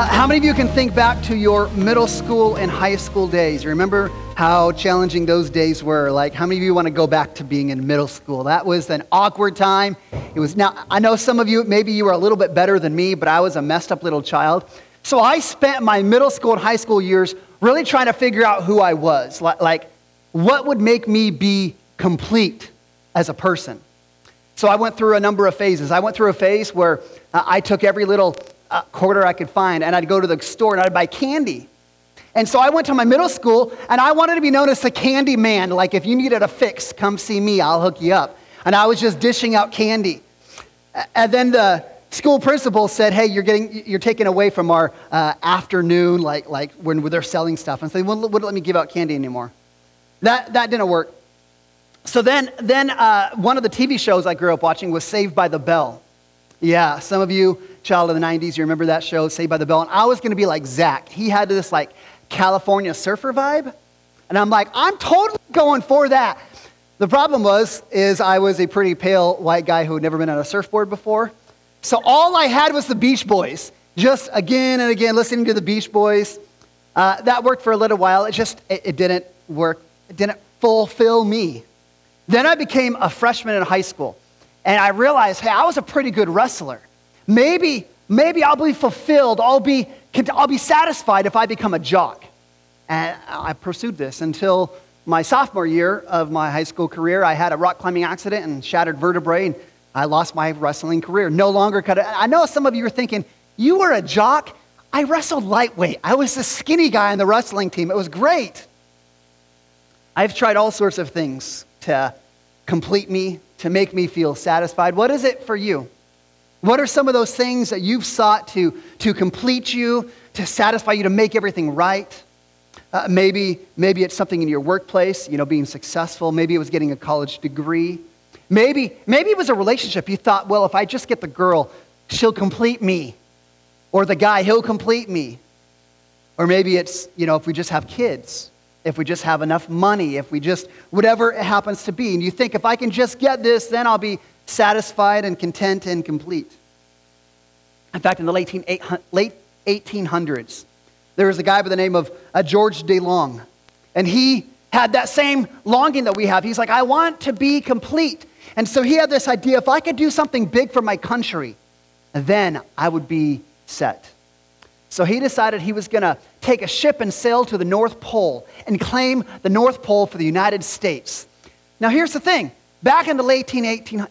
Uh, how many of you can think back to your middle school and high school days? Remember how challenging those days were? Like, how many of you want to go back to being in middle school? That was an awkward time. It was now, I know some of you, maybe you were a little bit better than me, but I was a messed up little child. So I spent my middle school and high school years really trying to figure out who I was. Like, like what would make me be complete as a person? So I went through a number of phases. I went through a phase where uh, I took every little quarter I could find, and I'd go to the store and I'd buy candy. And so I went to my middle school, and I wanted to be known as the candy man. Like, if you needed a fix, come see me, I'll hook you up. And I was just dishing out candy. And then the school principal said, Hey, you're, getting, you're taken away from our uh, afternoon, like, like when they're selling stuff. And so they wouldn't, wouldn't let me give out candy anymore. That, that didn't work. So then, then uh, one of the TV shows I grew up watching was Saved by the Bell. Yeah, some of you, child of the 90s, you remember that show, Saved by the Bell? And I was going to be like Zach. He had this like California surfer vibe. And I'm like, I'm totally going for that. The problem was, is I was a pretty pale white guy who had never been on a surfboard before. So all I had was the Beach Boys. Just again and again listening to the Beach Boys. Uh, that worked for a little while. It just, it, it didn't work. It didn't fulfill me. Then I became a freshman in high school. And I realized, hey, I was a pretty good wrestler. Maybe, maybe I'll be fulfilled, I'll be, I'll be satisfied if I become a jock. And I pursued this until my sophomore year of my high school career. I had a rock climbing accident and shattered vertebrae, and I lost my wrestling career. No longer could I, I know some of you are thinking, you were a jock? I wrestled lightweight. I was the skinny guy on the wrestling team. It was great. I've tried all sorts of things to complete me, to make me feel satisfied. What is it for you? What are some of those things that you've sought to, to complete you, to satisfy you, to make everything right? Uh, maybe, maybe it's something in your workplace, you know, being successful. Maybe it was getting a college degree. Maybe, maybe it was a relationship. You thought, well, if I just get the girl, she'll complete me. Or the guy, he'll complete me. Or maybe it's, you know, if we just have kids if we just have enough money, if we just, whatever it happens to be. And you think, if I can just get this, then I'll be satisfied and content and complete. In fact, in the late 1800s, there was a guy by the name of uh, George DeLong. And he had that same longing that we have. He's like, I want to be complete. And so he had this idea if I could do something big for my country, then I would be set. So he decided he was going to take a ship and sail to the North Pole and claim the North Pole for the United States. Now, here's the thing. Back in the late 18,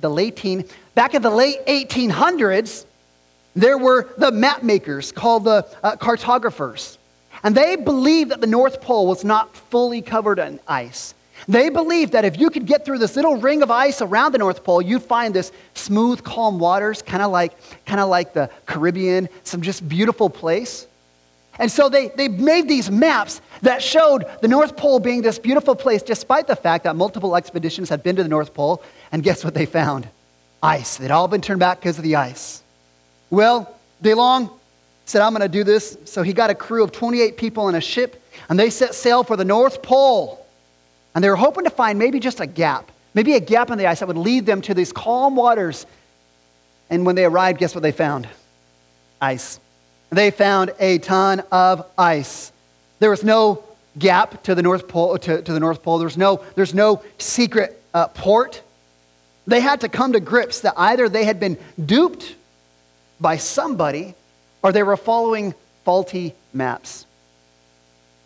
the late back in the late 1800s, there were the map makers called the uh, cartographers. And they believed that the North Pole was not fully covered in ice. They believed that if you could get through this little ring of ice around the North Pole, you'd find this smooth, calm waters, kind of like, kind of like the Caribbean, some just beautiful place. And so they, they made these maps that showed the North Pole being this beautiful place, despite the fact that multiple expeditions had been to the North Pole. And guess what they found? Ice. They'd all been turned back because of the ice. Well, DeLong said, I'm going to do this. So he got a crew of 28 people in a ship, and they set sail for the North Pole. And they were hoping to find maybe just a gap, maybe a gap in the ice that would lead them to these calm waters. And when they arrived, guess what they found? Ice. They found a ton of ice. There was no gap to the North Pole. To, to the North Pole. There's no, there's no secret uh, port. They had to come to grips that either they had been duped by somebody or they were following faulty maps.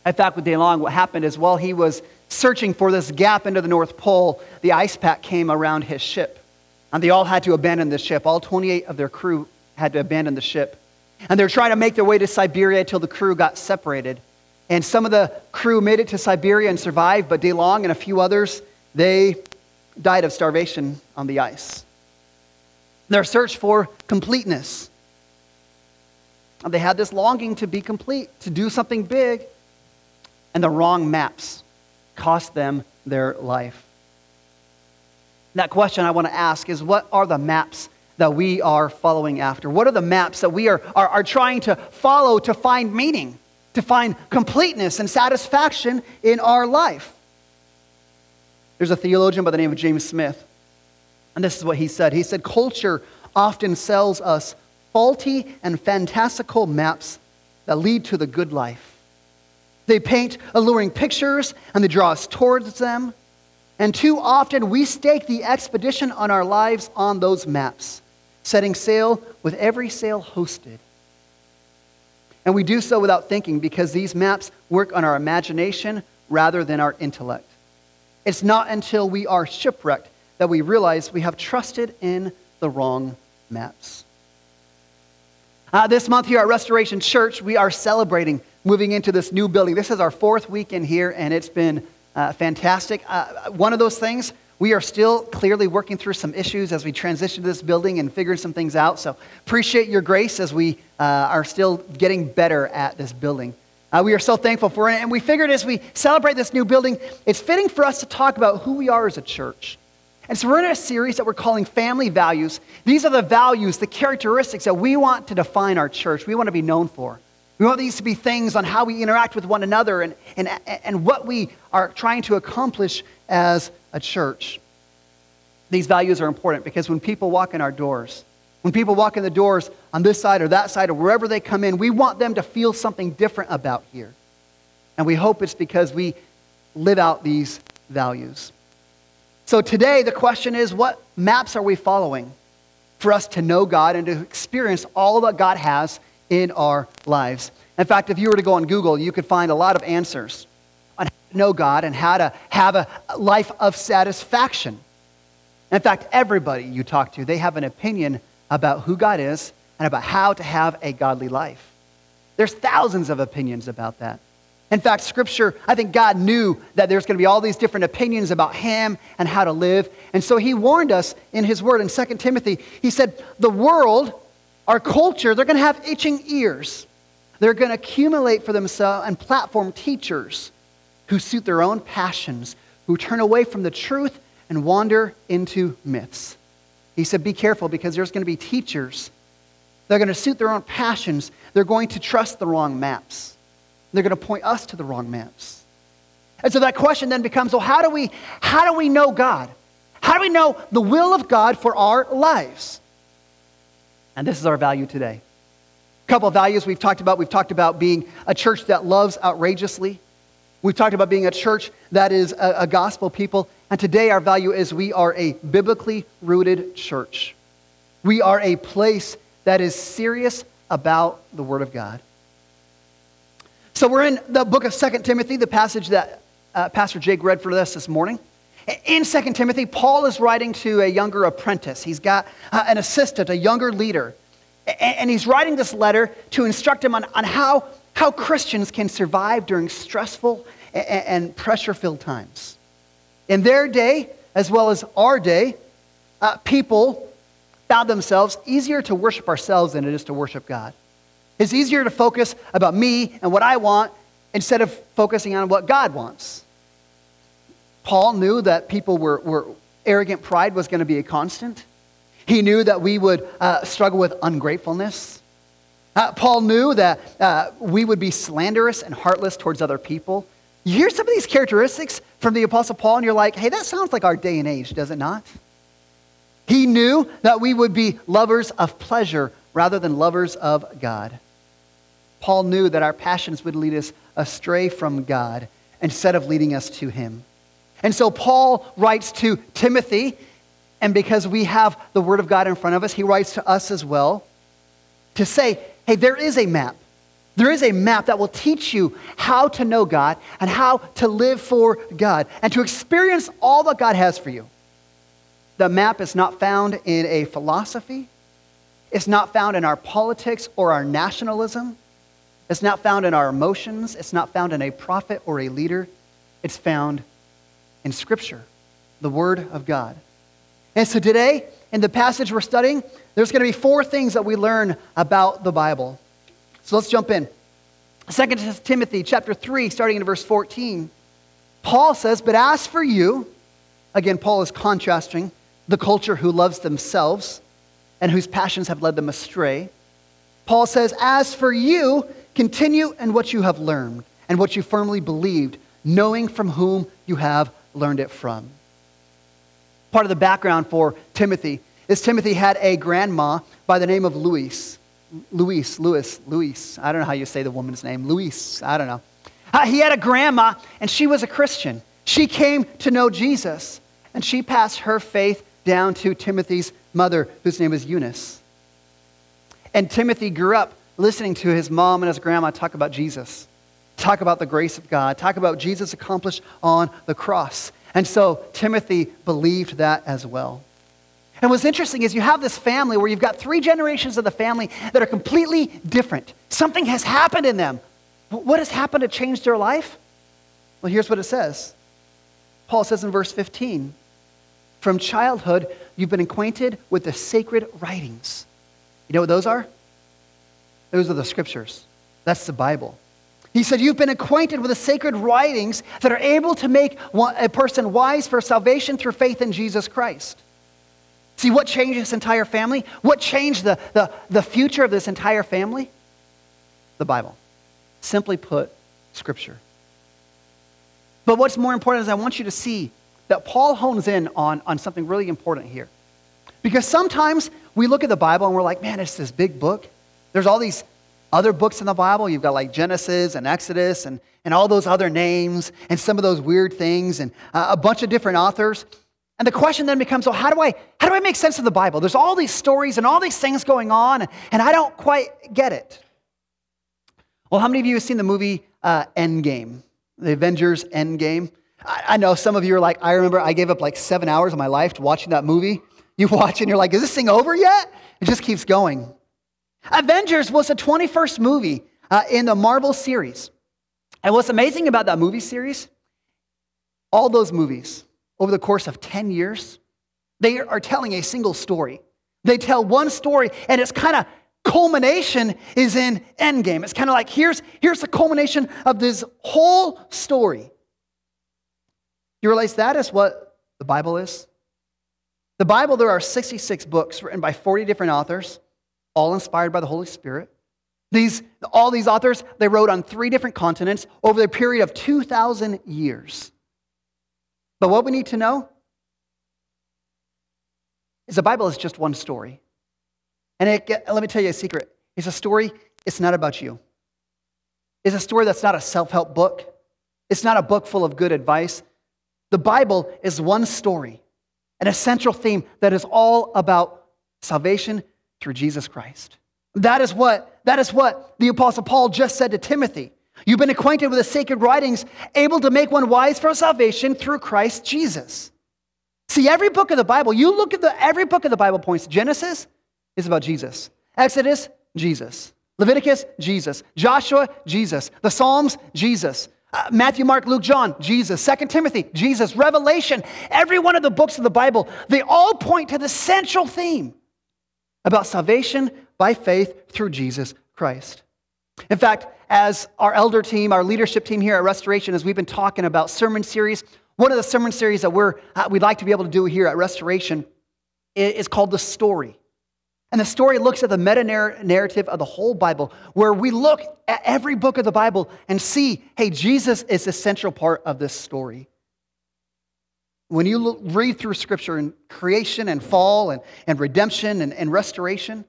In fact, with DeLong, what happened is while he was searching for this gap into the North Pole, the ice pack came around his ship. And they all had to abandon the ship. All 28 of their crew had to abandon the ship. And they're trying to make their way to Siberia until the crew got separated. And some of the crew made it to Siberia and survived, but DeLong and a few others, they died of starvation on the ice. Their search for completeness. And they had this longing to be complete, to do something big, and the wrong maps cost them their life. That question I want to ask is what are the maps that we are following after? What are the maps that we are, are, are trying to follow to find meaning, to find completeness and satisfaction in our life? There's a theologian by the name of James Smith, and this is what he said. He said, Culture often sells us faulty and fantastical maps that lead to the good life. They paint alluring pictures and they draw us towards them. And too often we stake the expedition on our lives on those maps, setting sail with every sail hosted. And we do so without thinking because these maps work on our imagination rather than our intellect. It's not until we are shipwrecked that we realize we have trusted in the wrong maps. Uh, this month here at Restoration Church, we are celebrating moving into this new building. This is our fourth weekend here, and it's been uh, fantastic. Uh, one of those things, we are still clearly working through some issues as we transition to this building and figuring some things out. So appreciate your grace as we uh, are still getting better at this building. Uh, we are so thankful for it. And we figured as we celebrate this new building, it's fitting for us to talk about who we are as a church. And so we're in a series that we're calling Family Values. These are the values, the characteristics that we want to define our church, we want to be known for. We want these to be things on how we interact with one another and, and, and what we are trying to accomplish as a church. These values are important because when people walk in our doors, when people walk in the doors on this side or that side or wherever they come in, we want them to feel something different about here. And we hope it's because we live out these values. So today, the question is what maps are we following for us to know God and to experience all that God has in our lives. In fact, if you were to go on Google, you could find a lot of answers know God and how to have a life of satisfaction. In fact, everybody you talk to, they have an opinion about who God is and about how to have a godly life. There's thousands of opinions about that. In fact, Scripture, I think God knew that there's going to be all these different opinions about Him and how to live. And so He warned us in His Word in 2 Timothy. He said, The world our culture, they're going to have itching ears. They're going to accumulate for themselves and platform teachers who suit their own passions, who turn away from the truth and wander into myths. He said, Be careful because there's going to be teachers. They're going to suit their own passions. They're going to trust the wrong maps. They're going to point us to the wrong maps. And so that question then becomes well, how do we, how do we know God? How do we know the will of God for our lives? And this is our value today. A couple of values we've talked about. We've talked about being a church that loves outrageously. We've talked about being a church that is a, a gospel people. And today our value is we are a biblically rooted church. We are a place that is serious about the Word of God. So we're in the book of Second Timothy, the passage that uh, Pastor Jake read for us this morning. In 2 Timothy, Paul is writing to a younger apprentice. He's got uh, an assistant, a younger leader. And he's writing this letter to instruct him on, on how, how Christians can survive during stressful and pressure filled times. In their day, as well as our day, uh, people found themselves easier to worship ourselves than it is to worship God. It's easier to focus about me and what I want instead of focusing on what God wants. Paul knew that people were, were arrogant pride was going to be a constant. He knew that we would uh, struggle with ungratefulness. Uh, Paul knew that uh, we would be slanderous and heartless towards other people. You hear some of these characteristics from the Apostle Paul, and you're like, hey, that sounds like our day and age, does it not? He knew that we would be lovers of pleasure rather than lovers of God. Paul knew that our passions would lead us astray from God instead of leading us to Him. And so Paul writes to Timothy, and because we have the Word of God in front of us, he writes to us as well to say, hey, there is a map. There is a map that will teach you how to know God and how to live for God and to experience all that God has for you. The map is not found in a philosophy, it's not found in our politics or our nationalism, it's not found in our emotions, it's not found in a prophet or a leader. It's found in Scripture, the Word of God. And so today, in the passage we're studying, there's going to be four things that we learn about the Bible. So let's jump in. 2 Timothy chapter 3, starting in verse 14. Paul says, But as for you, again, Paul is contrasting the culture who loves themselves and whose passions have led them astray. Paul says, As for you, continue in what you have learned and what you firmly believed, knowing from whom you have learned it from. Part of the background for Timothy is Timothy had a grandma by the name of Louise. Luis, Louis, Luis. I don't know how you say the woman's name. Luis, I don't know. Uh, he had a grandma, and she was a Christian. She came to know Jesus, and she passed her faith down to Timothy's mother, whose name was Eunice. And Timothy grew up listening to his mom and his grandma talk about Jesus, talk about the grace of God, talk about Jesus accomplished on the cross. And so Timothy believed that as well. And what's interesting is you have this family where you've got three generations of the family that are completely different. Something has happened in them. What has happened to change their life? Well, here's what it says Paul says in verse 15 From childhood, you've been acquainted with the sacred writings. You know what those are? Those are the scriptures. That's the Bible. He said, You've been acquainted with the sacred writings that are able to make a person wise for salvation through faith in Jesus Christ. See what changed this entire family? What changed the, the, the future of this entire family? The Bible. Simply put, Scripture. But what's more important is I want you to see that Paul hones in on, on something really important here. Because sometimes we look at the Bible and we're like, man, it's this big book. There's all these other books in the Bible. You've got like Genesis and Exodus and, and all those other names and some of those weird things and uh, a bunch of different authors. And the question then becomes, so how do I how do I make sense of the Bible? There's all these stories and all these things going on, and I don't quite get it. Well, how many of you have seen the movie uh, Endgame, the Avengers Endgame? I, I know some of you are like, I remember I gave up like seven hours of my life to watching that movie. You watch and you're like, is this thing over yet? It just keeps going. Avengers was the 21st movie uh, in the Marvel series. And what's amazing about that movie series, all those movies over the course of 10 years, they are telling a single story. They tell one story, and its kind of culmination is in Endgame. It's kind of like here's, here's the culmination of this whole story. You realize that is what the Bible is? The Bible, there are 66 books written by 40 different authors all inspired by the Holy Spirit. These, all these authors, they wrote on three different continents over the period of 2,000 years. But what we need to know is the Bible is just one story. And it, let me tell you a secret it's a story, it's not about you. It's a story that's not a self help book, it's not a book full of good advice. The Bible is one story, an essential theme that is all about salvation through Jesus Christ. That is what, that is what the Apostle Paul just said to Timothy. You've been acquainted with the sacred writings, able to make one wise for salvation through Christ Jesus. See, every book of the Bible, you look at the every book of the Bible points. Genesis is about Jesus. Exodus, Jesus. Leviticus, Jesus. Joshua, Jesus. The Psalms, Jesus. Uh, Matthew, Mark, Luke, John, Jesus. Second Timothy, Jesus. Revelation, every one of the books of the Bible, they all point to the central theme about salvation by faith through Jesus Christ. In fact, as our elder team, our leadership team here at Restoration, as we've been talking about sermon series, one of the sermon series that we're, uh, we'd like to be able to do here at Restoration is called The Story. And the story looks at the meta narrative of the whole Bible, where we look at every book of the Bible and see, hey, Jesus is the central part of this story. When you look, read through Scripture and creation and fall and, and redemption and, and restoration,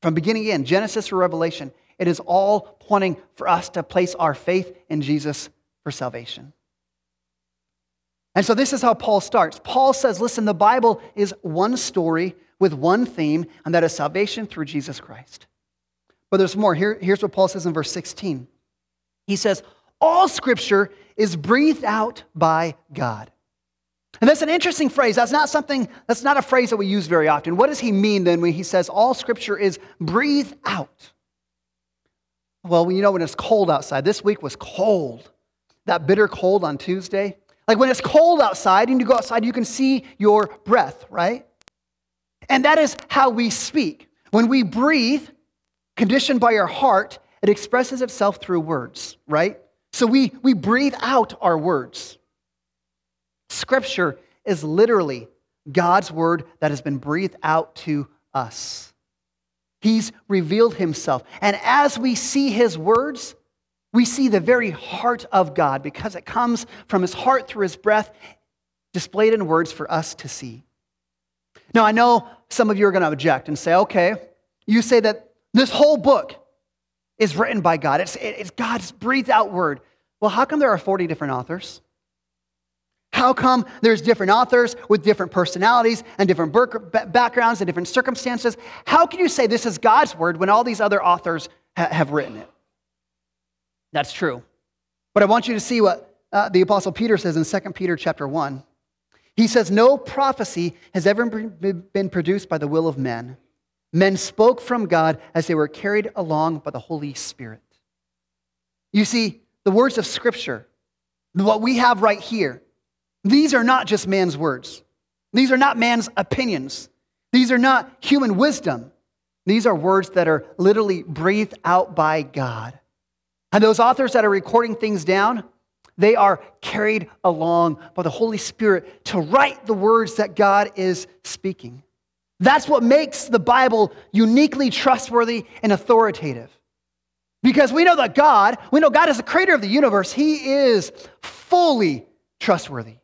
from beginning in, Genesis to Revelation, it is all pointing for us to place our faith in Jesus for salvation. And so this is how Paul starts. Paul says, listen, the Bible is one story with one theme, and that is salvation through Jesus Christ. But there's more. Here, here's what Paul says in verse 16. He says, All scripture is breathed out by God and that's an interesting phrase. That's not something, that's not a phrase that we use very often. What does he mean then when he says all scripture is breathed out? Well, you know, when it's cold outside, this week was cold. That bitter cold on Tuesday. Like when it's cold outside and you go outside, you can see your breath, right? And that is how we speak. When we breathe, conditioned by our heart, it expresses itself through words, right? So we, we breathe out our words. Scripture is literally God's word that has been breathed out to us. He's revealed himself. And as we see his words, we see the very heart of God because it comes from his heart through his breath, displayed in words for us to see. Now, I know some of you are going to object and say, okay, you say that this whole book is written by God. It's, it's God's breathed out word. Well, how come there are 40 different authors? How come there's different authors with different personalities and different backgrounds and different circumstances? How can you say this is God's word when all these other authors ha- have written it? That's true. But I want you to see what uh, the apostle Peter says in 2 Peter chapter 1. He says, No prophecy has ever been produced by the will of men. Men spoke from God as they were carried along by the Holy Spirit. You see, the words of Scripture, what we have right here, these are not just man's words. These are not man's opinions. These are not human wisdom. These are words that are literally breathed out by God. And those authors that are recording things down, they are carried along by the Holy Spirit to write the words that God is speaking. That's what makes the Bible uniquely trustworthy and authoritative. Because we know that God, we know God is the creator of the universe, He is fully trustworthy.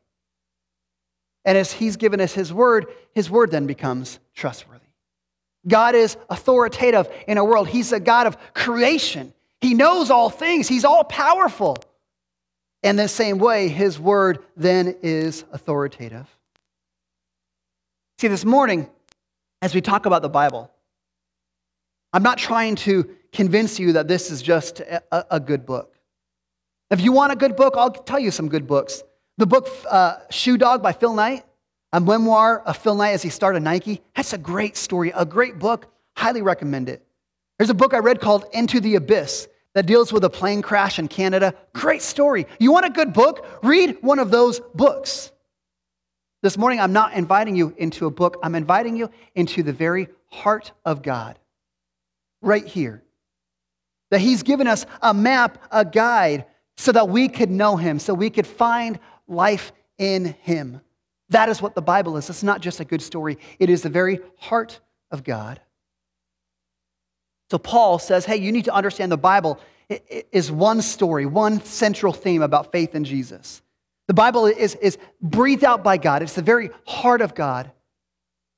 And as He's given us His word, His word then becomes trustworthy. God is authoritative in our world, He's a God of creation. He knows all things, He's all powerful. In the same way, his word then is authoritative. See, this morning, as we talk about the Bible, I'm not trying to convince you that this is just a, a good book. If you want a good book, I'll tell you some good books. The book uh, Shoe Dog by Phil Knight, a memoir of Phil Knight as he started Nike, that's a great story, a great book. Highly recommend it. There's a book I read called Into the Abyss that deals with a plane crash in Canada. Great story. You want a good book? Read one of those books. This morning, I'm not inviting you into a book, I'm inviting you into the very heart of God, right here. That He's given us a map, a guide, so that we could know Him, so we could find life in Him. That is what the Bible is. It's not just a good story, it is the very heart of God. So Paul says, hey, you need to understand the Bible is one story, one central theme about faith in Jesus. The Bible is, is breathed out by God, it's the very heart of God.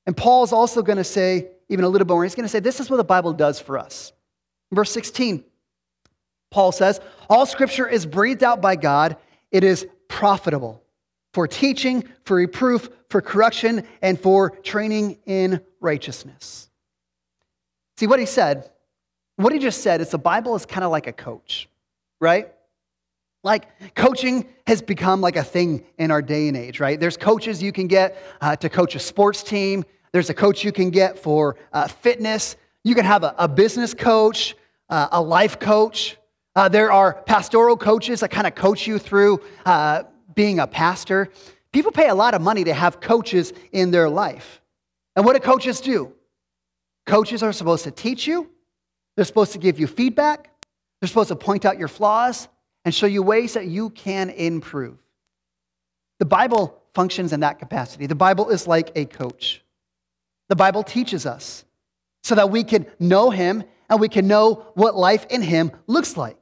And Paul is also going to say, even a little bit more, he's going to say, this is what the Bible does for us. Verse 16, Paul says, All scripture is breathed out by God, it is profitable for teaching, for reproof, for correction, and for training in righteousness. See, what he said what he just said is the Bible is kind of like a coach, right? Like coaching has become like a thing in our day and age, right? There's coaches you can get uh, to coach a sports team. There's a coach you can get for uh, fitness. You can have a, a business coach, uh, a life coach. Uh, there are pastoral coaches that kind of coach you through uh, being a pastor. People pay a lot of money to have coaches in their life. And what do coaches do? Coaches are supposed to teach you, they're supposed to give you feedback, they're supposed to point out your flaws and show you ways that you can improve. The Bible functions in that capacity. The Bible is like a coach. The Bible teaches us so that we can know Him and we can know what life in Him looks like.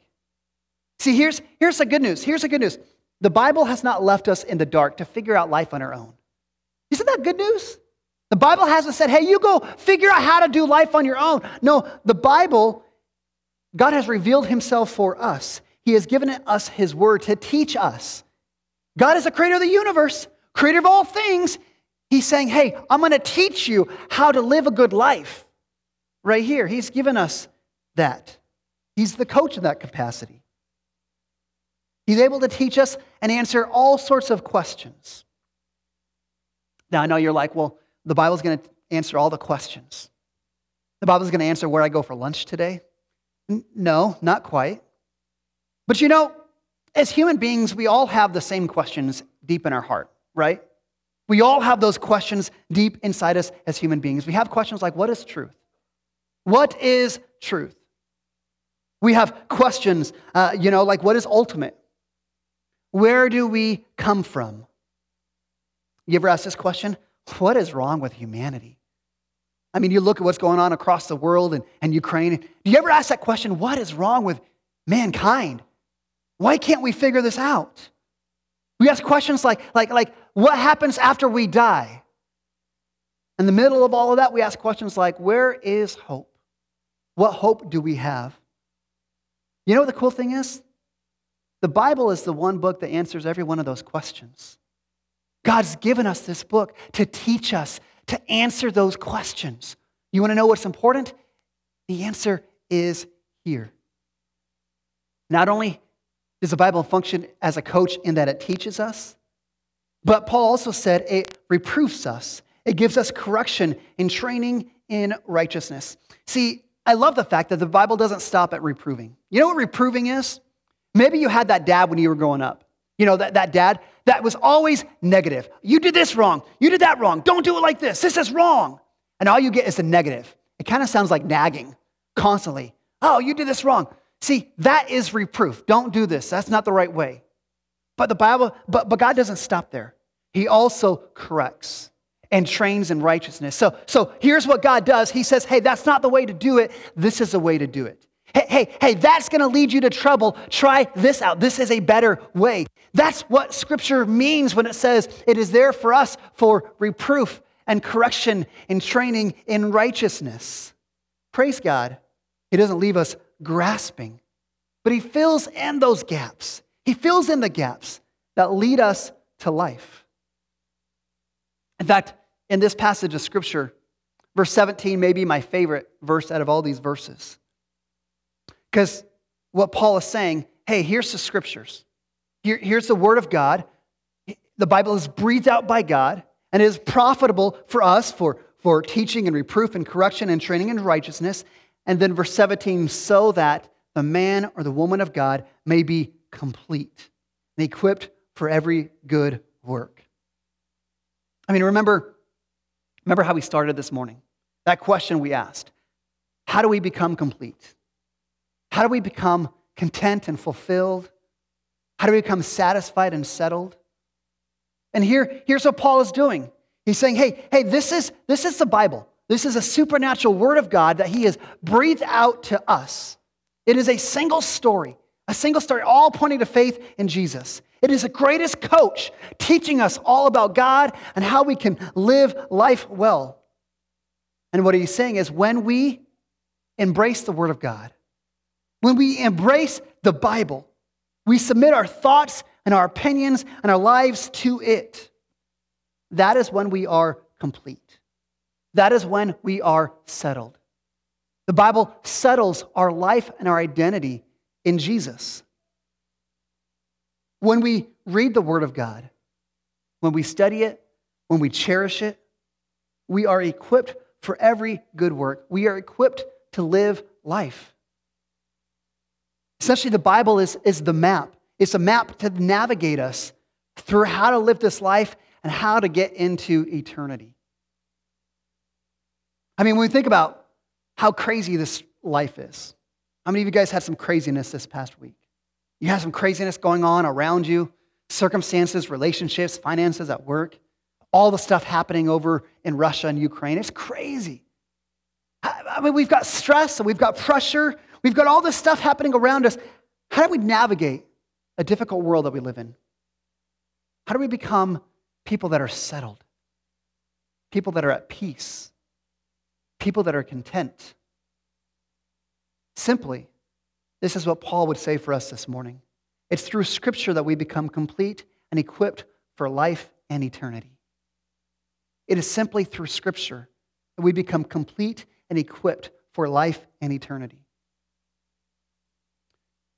See, here's, here's the good news. Here's the good news. The Bible has not left us in the dark to figure out life on our own. Isn't that good news? The Bible hasn't said, hey, you go figure out how to do life on your own. No, the Bible, God has revealed himself for us. He has given us his word to teach us. God is the creator of the universe, creator of all things. He's saying, hey, I'm going to teach you how to live a good life. Right here, he's given us that. He's the coach in that capacity. He's able to teach us and answer all sorts of questions. Now, I know you're like, well, the Bible's going to answer all the questions. The Bible's going to answer where I go for lunch today. No, not quite. But you know, as human beings, we all have the same questions deep in our heart, right? We all have those questions deep inside us as human beings. We have questions like what is truth? What is truth? We have questions, uh, you know, like what is ultimate? Where do we come from? You ever ask this question? What is wrong with humanity? I mean, you look at what's going on across the world and, and Ukraine. Do you ever ask that question, what is wrong with mankind? Why can't we figure this out? We ask questions like, like, like what happens after we die? In the middle of all of that, we ask questions like, where is hope? What hope do we have? You know what the cool thing is? The Bible is the one book that answers every one of those questions. God's given us this book to teach us, to answer those questions. You want to know what's important? The answer is here. Not only does the Bible function as a coach in that it teaches us, but Paul also said it reproofs us. It gives us correction and training in righteousness. See, I love the fact that the Bible doesn't stop at reproving. You know what reproving is? Maybe you had that dad when you were growing up. You know, that, that dad that was always negative. You did this wrong. You did that wrong. Don't do it like this. This is wrong. And all you get is the negative. It kind of sounds like nagging constantly. Oh, you did this wrong. See, that is reproof. Don't do this. That's not the right way. But the Bible, but, but God doesn't stop there. He also corrects and trains in righteousness. So, so here's what God does. He says, hey, that's not the way to do it. This is the way to do it. Hey, hey, hey, that's going to lead you to trouble. Try this out. This is a better way. That's what Scripture means when it says it is there for us for reproof and correction and training in righteousness. Praise God. He doesn't leave us grasping, but He fills in those gaps. He fills in the gaps that lead us to life. In fact, in this passage of Scripture, verse 17 may be my favorite verse out of all these verses. Because what Paul is saying, hey, here's the Scriptures. Here, here's the Word of God. The Bible is breathed out by God and it is profitable for us for, for teaching and reproof and correction and training in righteousness. And then verse 17, so that the man or the woman of God may be complete and equipped for every good work. I mean, remember, remember how we started this morning? That question we asked How do we become complete? How do we become content and fulfilled? How do we become satisfied and settled? And here, here's what Paul is doing. He's saying, hey, hey, this is, this is the Bible. This is a supernatural word of God that he has breathed out to us. It is a single story, a single story, all pointing to faith in Jesus. It is the greatest coach teaching us all about God and how we can live life well. And what he's saying is when we embrace the word of God, when we embrace the Bible, we submit our thoughts and our opinions and our lives to it. That is when we are complete. That is when we are settled. The Bible settles our life and our identity in Jesus. When we read the Word of God, when we study it, when we cherish it, we are equipped for every good work. We are equipped to live life. Essentially, the Bible is, is the map. It's a map to navigate us through how to live this life and how to get into eternity. I mean, when we think about how crazy this life is, how many of you guys had some craziness this past week? You had some craziness going on around you, circumstances, relationships, finances at work, all the stuff happening over in Russia and Ukraine. It's crazy. I mean, we've got stress and we've got pressure We've got all this stuff happening around us. How do we navigate a difficult world that we live in? How do we become people that are settled? People that are at peace? People that are content? Simply, this is what Paul would say for us this morning. It's through Scripture that we become complete and equipped for life and eternity. It is simply through Scripture that we become complete and equipped for life and eternity.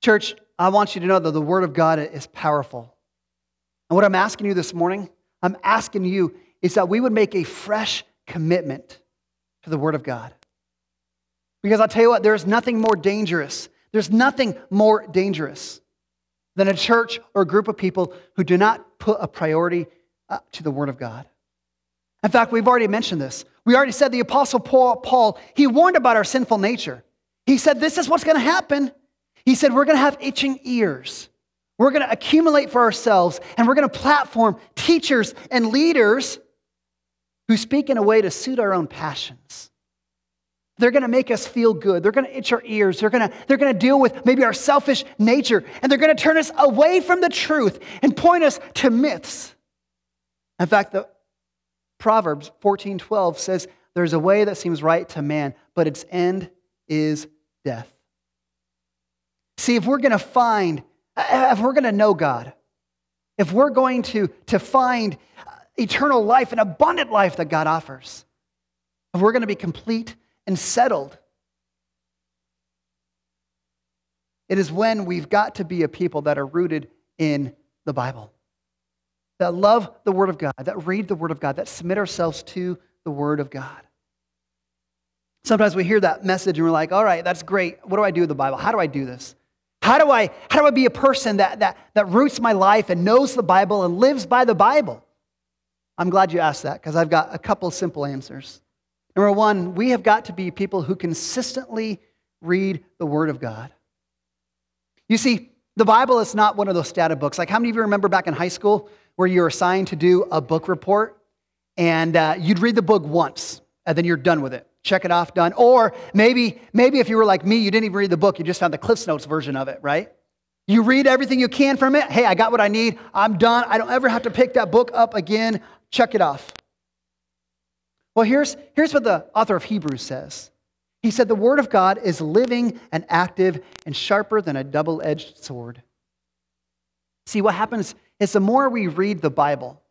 Church, I want you to know that the Word of God is powerful. And what I'm asking you this morning, I'm asking you is that we would make a fresh commitment to the Word of God. Because I'll tell you what, there's nothing more dangerous. There's nothing more dangerous than a church or a group of people who do not put a priority to the Word of God. In fact, we've already mentioned this. We already said the Apostle Paul, he warned about our sinful nature. He said, This is what's going to happen. He said, We're going to have itching ears. We're going to accumulate for ourselves, and we're going to platform teachers and leaders who speak in a way to suit our own passions. They're going to make us feel good. They're going to itch our ears. They're going to, they're going to deal with maybe our selfish nature, and they're going to turn us away from the truth and point us to myths. In fact, the Proverbs 14:12 says, There's a way that seems right to man, but its end is death. See, if we're going to find, if we're going to know God, if we're going to, to find eternal life, an abundant life that God offers, if we're going to be complete and settled, it is when we've got to be a people that are rooted in the Bible, that love the Word of God, that read the Word of God, that submit ourselves to the Word of God. Sometimes we hear that message and we're like, all right, that's great. What do I do with the Bible? How do I do this? How do I, how do I be a person that, that, that roots my life and knows the Bible and lives by the Bible? I'm glad you asked that because I've got a couple simple answers. Number one, we have got to be people who consistently read the Word of God. You see, the Bible is not one of those static books. Like, how many of you remember back in high school where you were assigned to do a book report and uh, you'd read the book once and then you're done with it? check it off, done. Or maybe, maybe if you were like me, you didn't even read the book, you just found the Cliffs Notes version of it, right? You read everything you can from it. Hey, I got what I need. I'm done. I don't ever have to pick that book up again. Check it off. Well, here's, here's what the author of Hebrews says. He said, The Word of God is living and active and sharper than a double edged sword. See, what happens is the more we read the Bible,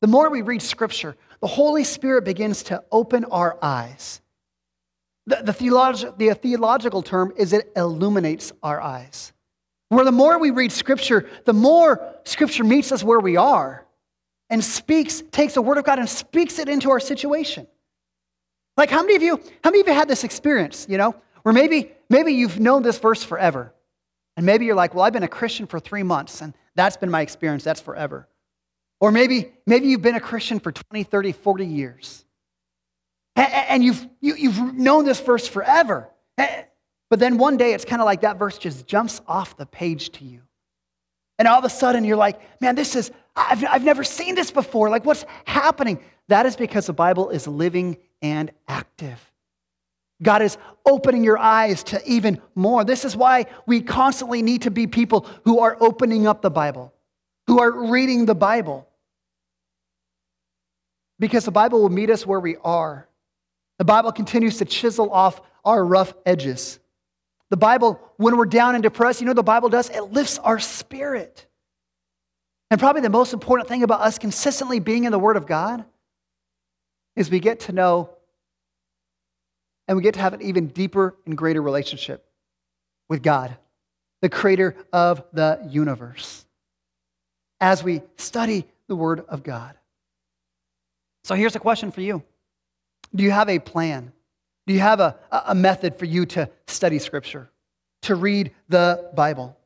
the more we read Scripture, the Holy Spirit begins to open our eyes. The, the, the theological term is it illuminates our eyes. Where the more we read Scripture, the more Scripture meets us where we are and speaks, takes the Word of God and speaks it into our situation. Like how many of you, how many of you had this experience, you know, where maybe, maybe you've known this verse forever. And maybe you're like, well, I've been a Christian for three months, and that's been my experience, that's forever. Or maybe, maybe you've been a Christian for 20, 30, 40 years. And you've, you, have you have known this verse forever. But then one day it's kind of like that verse just jumps off the page to you. And all of a sudden you're like, man, this is, I've, I've never seen this before. Like, what's happening? That is because the Bible is living and active. God is opening your eyes to even more. This is why we constantly need to be people who are opening up the Bible, who are reading the Bible because the Bible will meet us where we are. The Bible continues to chisel off our rough edges. The Bible, when we're down and depressed, you know the Bible does? It lifts our spirit. And probably the most important thing about us consistently being in the Word of God is we get to know and we get to have an even deeper and greater relationship with God, the creator of the universe, as we study the Word of God. So here's a question for you Do you have a plan? Do you have a, a method for you to study Scripture, to read the Bible?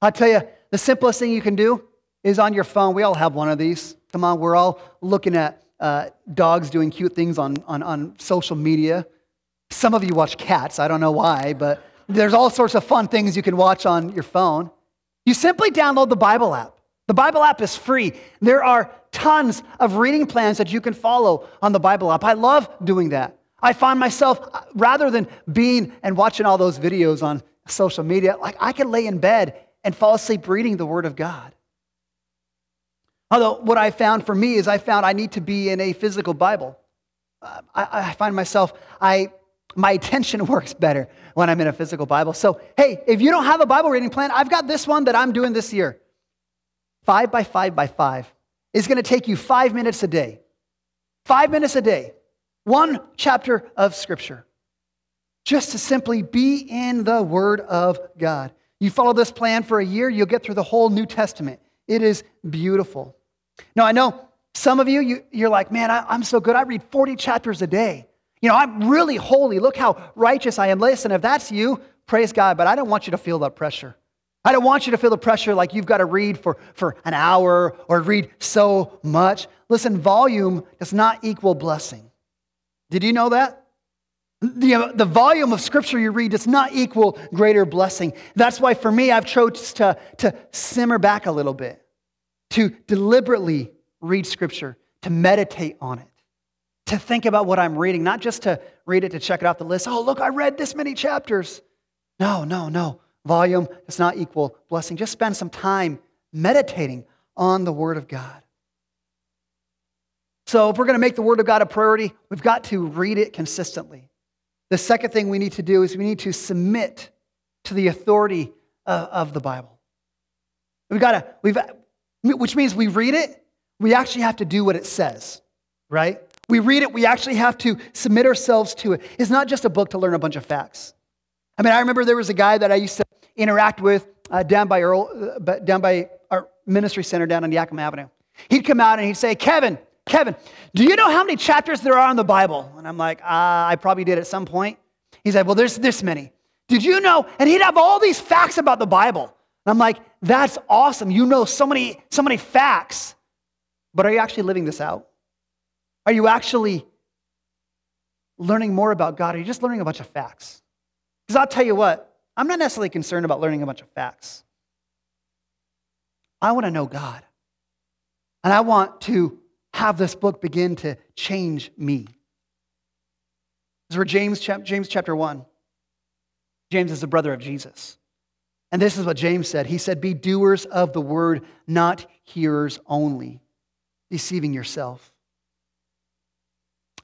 I'll tell you, the simplest thing you can do is on your phone. We all have one of these. Come on, we're all looking at uh, dogs doing cute things on, on, on social media. Some of you watch cats. I don't know why, but there's all sorts of fun things you can watch on your phone. You simply download the Bible app. The Bible app is free. There are tons of reading plans that you can follow on the Bible app. I love doing that. I find myself, rather than being and watching all those videos on social media, like I can lay in bed and fall asleep reading the Word of God. Although, what I found for me is I found I need to be in a physical Bible. Uh, I, I find myself, I, my attention works better when I'm in a physical Bible. So, hey, if you don't have a Bible reading plan, I've got this one that I'm doing this year five by five by five is going to take you five minutes a day. Five minutes a day. One chapter of Scripture. Just to simply be in the Word of God. You follow this plan for a year, you'll get through the whole New Testament. It is beautiful. Now, I know some of you, you you're like, man, I, I'm so good. I read 40 chapters a day. You know, I'm really holy. Look how righteous I am. Listen, if that's you, praise God, but I don't want you to feel that pressure. I don't want you to feel the pressure like you've got to read for, for an hour or read so much. Listen, volume does not equal blessing. Did you know that? The, the volume of scripture you read does not equal greater blessing. That's why for me, I've chose to, to simmer back a little bit, to deliberately read scripture, to meditate on it, to think about what I'm reading, not just to read it to check it off the list. Oh, look, I read this many chapters. No, no, no volume does not equal blessing. Just spend some time meditating on the Word of God. So, if we're going to make the Word of God a priority, we've got to read it consistently. The second thing we need to do is we need to submit to the authority of, of the Bible. We've got to, we've, which means we read it, we actually have to do what it says, right? We read it, we actually have to submit ourselves to it. It's not just a book to learn a bunch of facts. I mean, I remember there was a guy that I used to interact with uh, down by Earl, uh, down by our ministry center down on Yakima Avenue. He'd come out and he'd say, Kevin, Kevin, do you know how many chapters there are in the Bible? And I'm like, uh, I probably did at some point. He said, Well, there's this many. Did you know? And he'd have all these facts about the Bible. And I'm like, that's awesome. You know so many, so many facts. But are you actually living this out? Are you actually learning more about God? Are you just learning a bunch of facts? Because I'll tell you what, I'm not necessarily concerned about learning a bunch of facts. I want to know God. And I want to have this book begin to change me. This is where James, James chapter 1. James is the brother of Jesus. And this is what James said. He said, Be doers of the word, not hearers only, deceiving yourself.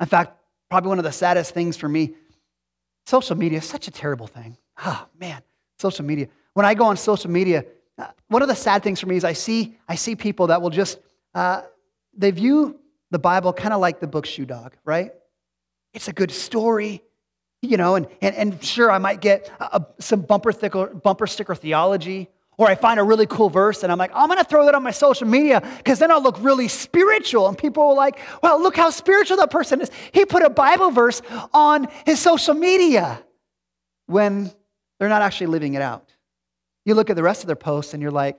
In fact, probably one of the saddest things for me, social media is such a terrible thing. Oh, man, social media. When I go on social media, uh, one of the sad things for me is I see, I see people that will just, uh, they view the Bible kind of like the book Shoe Dog, right? It's a good story, you know, and, and, and sure, I might get a, some bumper, thicker, bumper sticker theology, or I find a really cool verse and I'm like, oh, I'm to throw that on my social media because then I'll look really spiritual. And people will like, well, look how spiritual that person is. He put a Bible verse on his social media when they're not actually living it out. You look at the rest of their posts and you're like,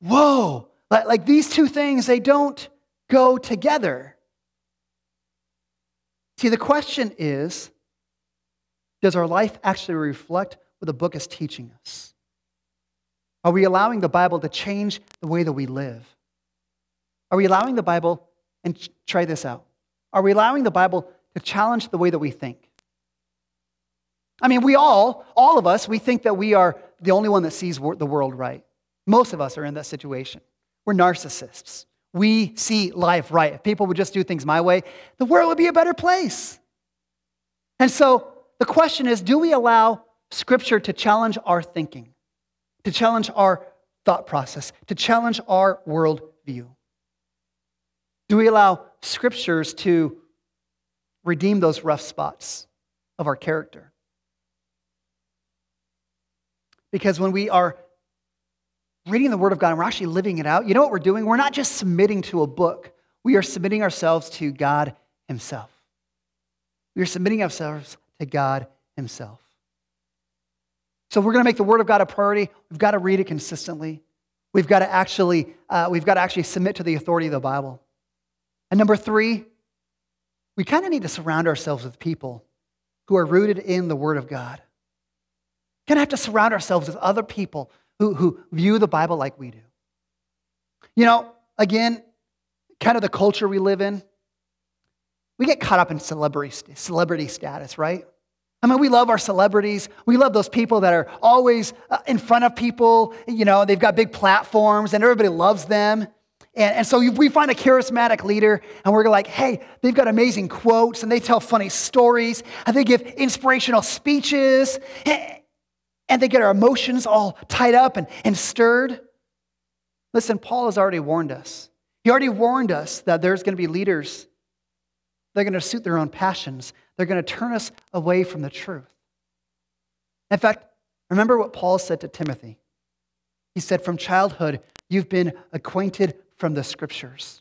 whoa, like, like these two things, they don't go together. See, the question is does our life actually reflect what the book is teaching us? Are we allowing the Bible to change the way that we live? Are we allowing the Bible, and try this out, are we allowing the Bible to challenge the way that we think? I mean, we all, all of us, we think that we are the only one that sees the world right. Most of us are in that situation. We're narcissists. We see life right. If people would just do things my way, the world would be a better place. And so the question is do we allow Scripture to challenge our thinking, to challenge our thought process, to challenge our worldview? Do we allow Scriptures to redeem those rough spots of our character? Because when we are reading the Word of God and we're actually living it out, you know what we're doing? We're not just submitting to a book, we are submitting ourselves to God Himself. We are submitting ourselves to God Himself. So we're going to make the Word of God a priority. We've got to read it consistently. We've got to actually, uh, we've got to actually submit to the authority of the Bible. And number three, we kind of need to surround ourselves with people who are rooted in the Word of God. Kind of have to surround ourselves with other people who, who view the Bible like we do. You know, again, kind of the culture we live in, we get caught up in celebrity, celebrity status, right? I mean, we love our celebrities. We love those people that are always uh, in front of people. You know, they've got big platforms and everybody loves them. And, and so we find a charismatic leader and we're like, hey, they've got amazing quotes and they tell funny stories and they give inspirational speeches and they get our emotions all tied up and, and stirred. Listen, Paul has already warned us. He already warned us that there's going to be leaders they're going to suit their own passions. They're going to turn us away from the truth. In fact, remember what Paul said to Timothy. He said, From childhood, you've been acquainted from the scriptures.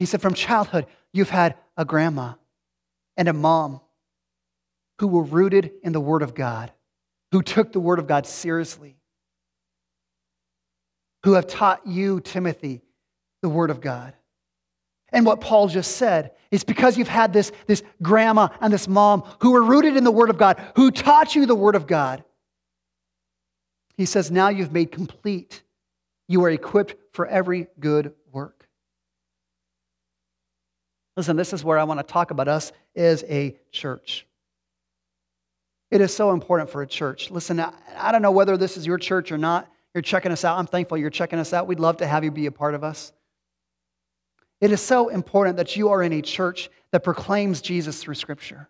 He said, From childhood, you've had a grandma and a mom who were rooted in the Word of God, who took the Word of God seriously, who have taught you, Timothy, the Word of God. And what Paul just said is because you've had this, this grandma and this mom who were rooted in the Word of God, who taught you the Word of God. He says, now you've made complete. You are equipped for every good work. Listen, this is where I want to talk about us as a church. It is so important for a church. Listen, I don't know whether this is your church or not. You're checking us out. I'm thankful you're checking us out. We'd love to have you be a part of us. It is so important that you are in a church that proclaims Jesus through Scripture.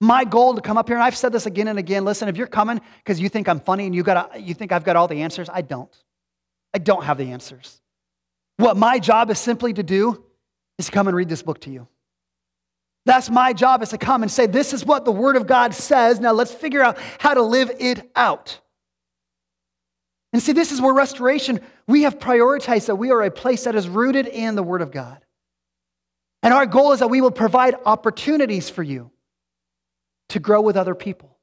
My goal to come up here, and I've said this again and again listen, if you're coming because you think I'm funny and you, got you think I've got all the answers, I don't. I don't have the answers. What my job is simply to do is to come and read this book to you. That's my job is to come and say, This is what the Word of God says. Now let's figure out how to live it out. And see, this is where restoration, we have prioritized that we are a place that is rooted in the Word of God. And our goal is that we will provide opportunities for you to grow with other people.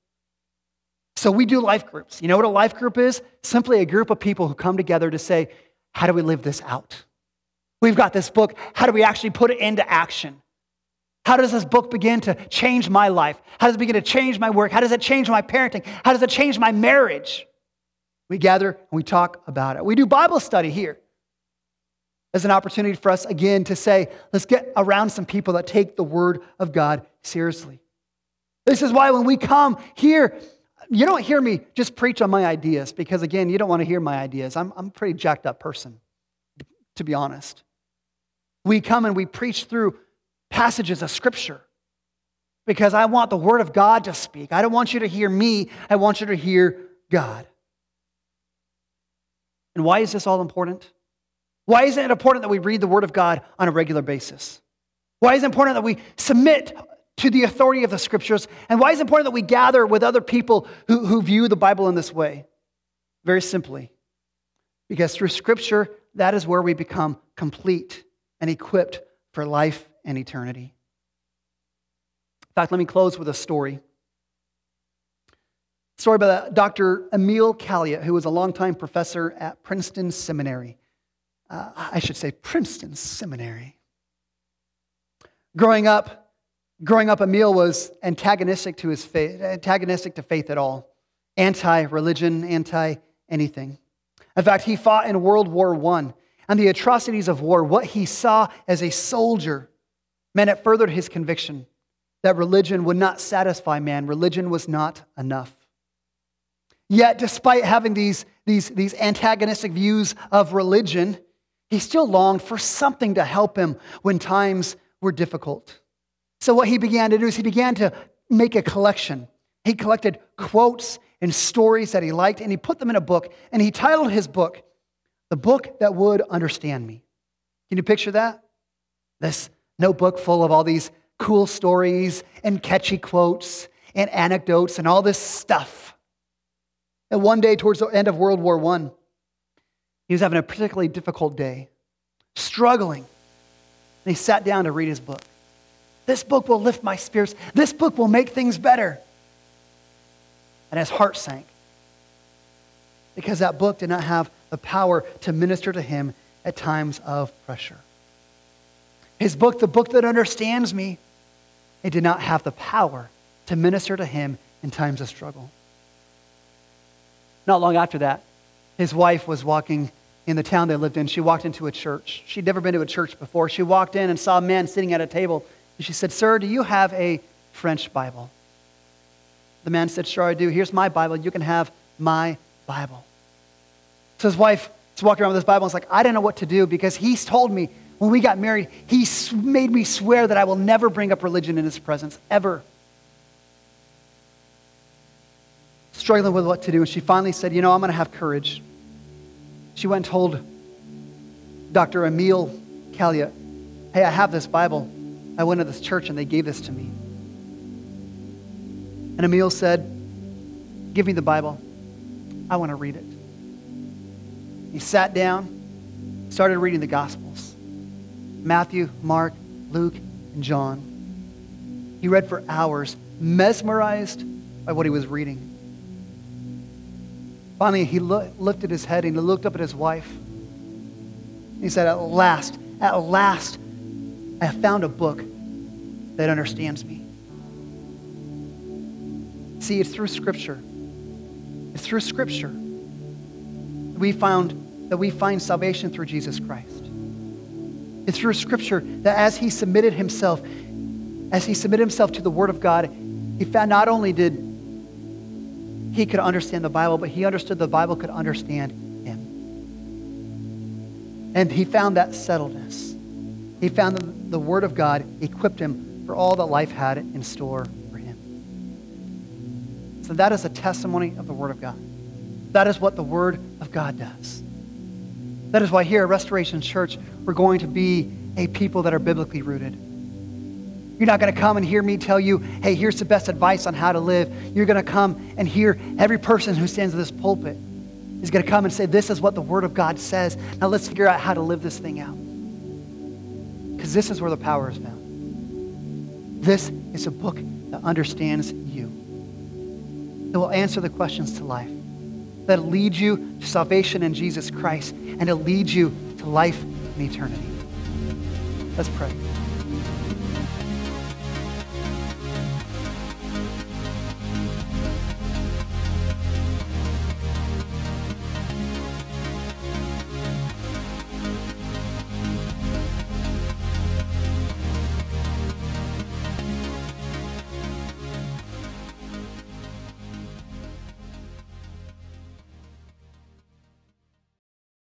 So we do life groups. You know what a life group is? Simply a group of people who come together to say, How do we live this out? We've got this book. How do we actually put it into action? How does this book begin to change my life? How does it begin to change my work? How does it change my parenting? How does it change my marriage? We gather and we talk about it. We do Bible study here as an opportunity for us again to say, let's get around some people that take the Word of God seriously. This is why when we come here, you don't hear me just preach on my ideas because, again, you don't want to hear my ideas. I'm, I'm a pretty jacked up person, to be honest. We come and we preach through passages of Scripture because I want the Word of God to speak. I don't want you to hear me, I want you to hear God. And why is this all important? Why isn't it important that we read the Word of God on a regular basis? Why is it important that we submit to the authority of the Scriptures? And why is it important that we gather with other people who, who view the Bible in this way? Very simply, because through Scripture, that is where we become complete and equipped for life and eternity. In fact, let me close with a story. Story by Dr. Emil Cailliet, who was a longtime professor at Princeton Seminary. Uh, I should say Princeton Seminary. Growing up, growing up, Emil was antagonistic to his faith, antagonistic to faith at all, anti-religion, anti-anything. In fact, he fought in World War I and the atrocities of war, what he saw as a soldier, man, it furthered his conviction that religion would not satisfy man. Religion was not enough. Yet, despite having these, these, these antagonistic views of religion, he still longed for something to help him when times were difficult. So, what he began to do is he began to make a collection. He collected quotes and stories that he liked, and he put them in a book, and he titled his book, the book that would understand me. Can you picture that? This notebook full of all these cool stories and catchy quotes and anecdotes and all this stuff. And one day, towards the end of World War I, he was having a particularly difficult day, struggling. And he sat down to read his book. This book will lift my spirits. This book will make things better. And his heart sank because that book did not have the power to minister to him at times of pressure. His book, the book that understands me, it did not have the power to minister to him in times of struggle. Not long after that, his wife was walking in the town they lived in. She walked into a church. She'd never been to a church before. She walked in and saw a man sitting at a table. And she said, Sir, do you have a French Bible? The man said, Sure, I do. Here's my Bible. You can have my Bible. So his wife is walking around with this Bible and it's like, I don't know what to do because he's told me when we got married, he made me swear that I will never bring up religion in his presence, ever. Struggling with what to do. And she finally said, You know, I'm going to have courage. She went and told Dr. Emil Cailliet, Hey, I have this Bible. I went to this church and they gave this to me. And Emil said, Give me the Bible. I want to read it. He sat down, started reading the Gospels Matthew, Mark, Luke, and John. He read for hours, mesmerized by what he was reading. Finally, he lo- lifted his head and he looked up at his wife. He said, At last, at last, I have found a book that understands me. See, it's through Scripture. It's through Scripture we found that we find salvation through Jesus Christ. It's through Scripture that as he submitted himself, as he submitted himself to the Word of God, he found not only did he could understand the Bible, but he understood the Bible could understand him. And he found that settledness. He found that the Word of God equipped him for all that life had in store for him. So that is a testimony of the Word of God. That is what the Word of God does. That is why here at Restoration Church, we're going to be a people that are biblically rooted. You're not going to come and hear me tell you, hey, here's the best advice on how to live. You're going to come and hear every person who stands in this pulpit is going to come and say, this is what the Word of God says. Now let's figure out how to live this thing out. Because this is where the power is found. This is a book that understands you, that will answer the questions to life, that leads you to salvation in Jesus Christ, and it leads you to life in eternity. Let's pray.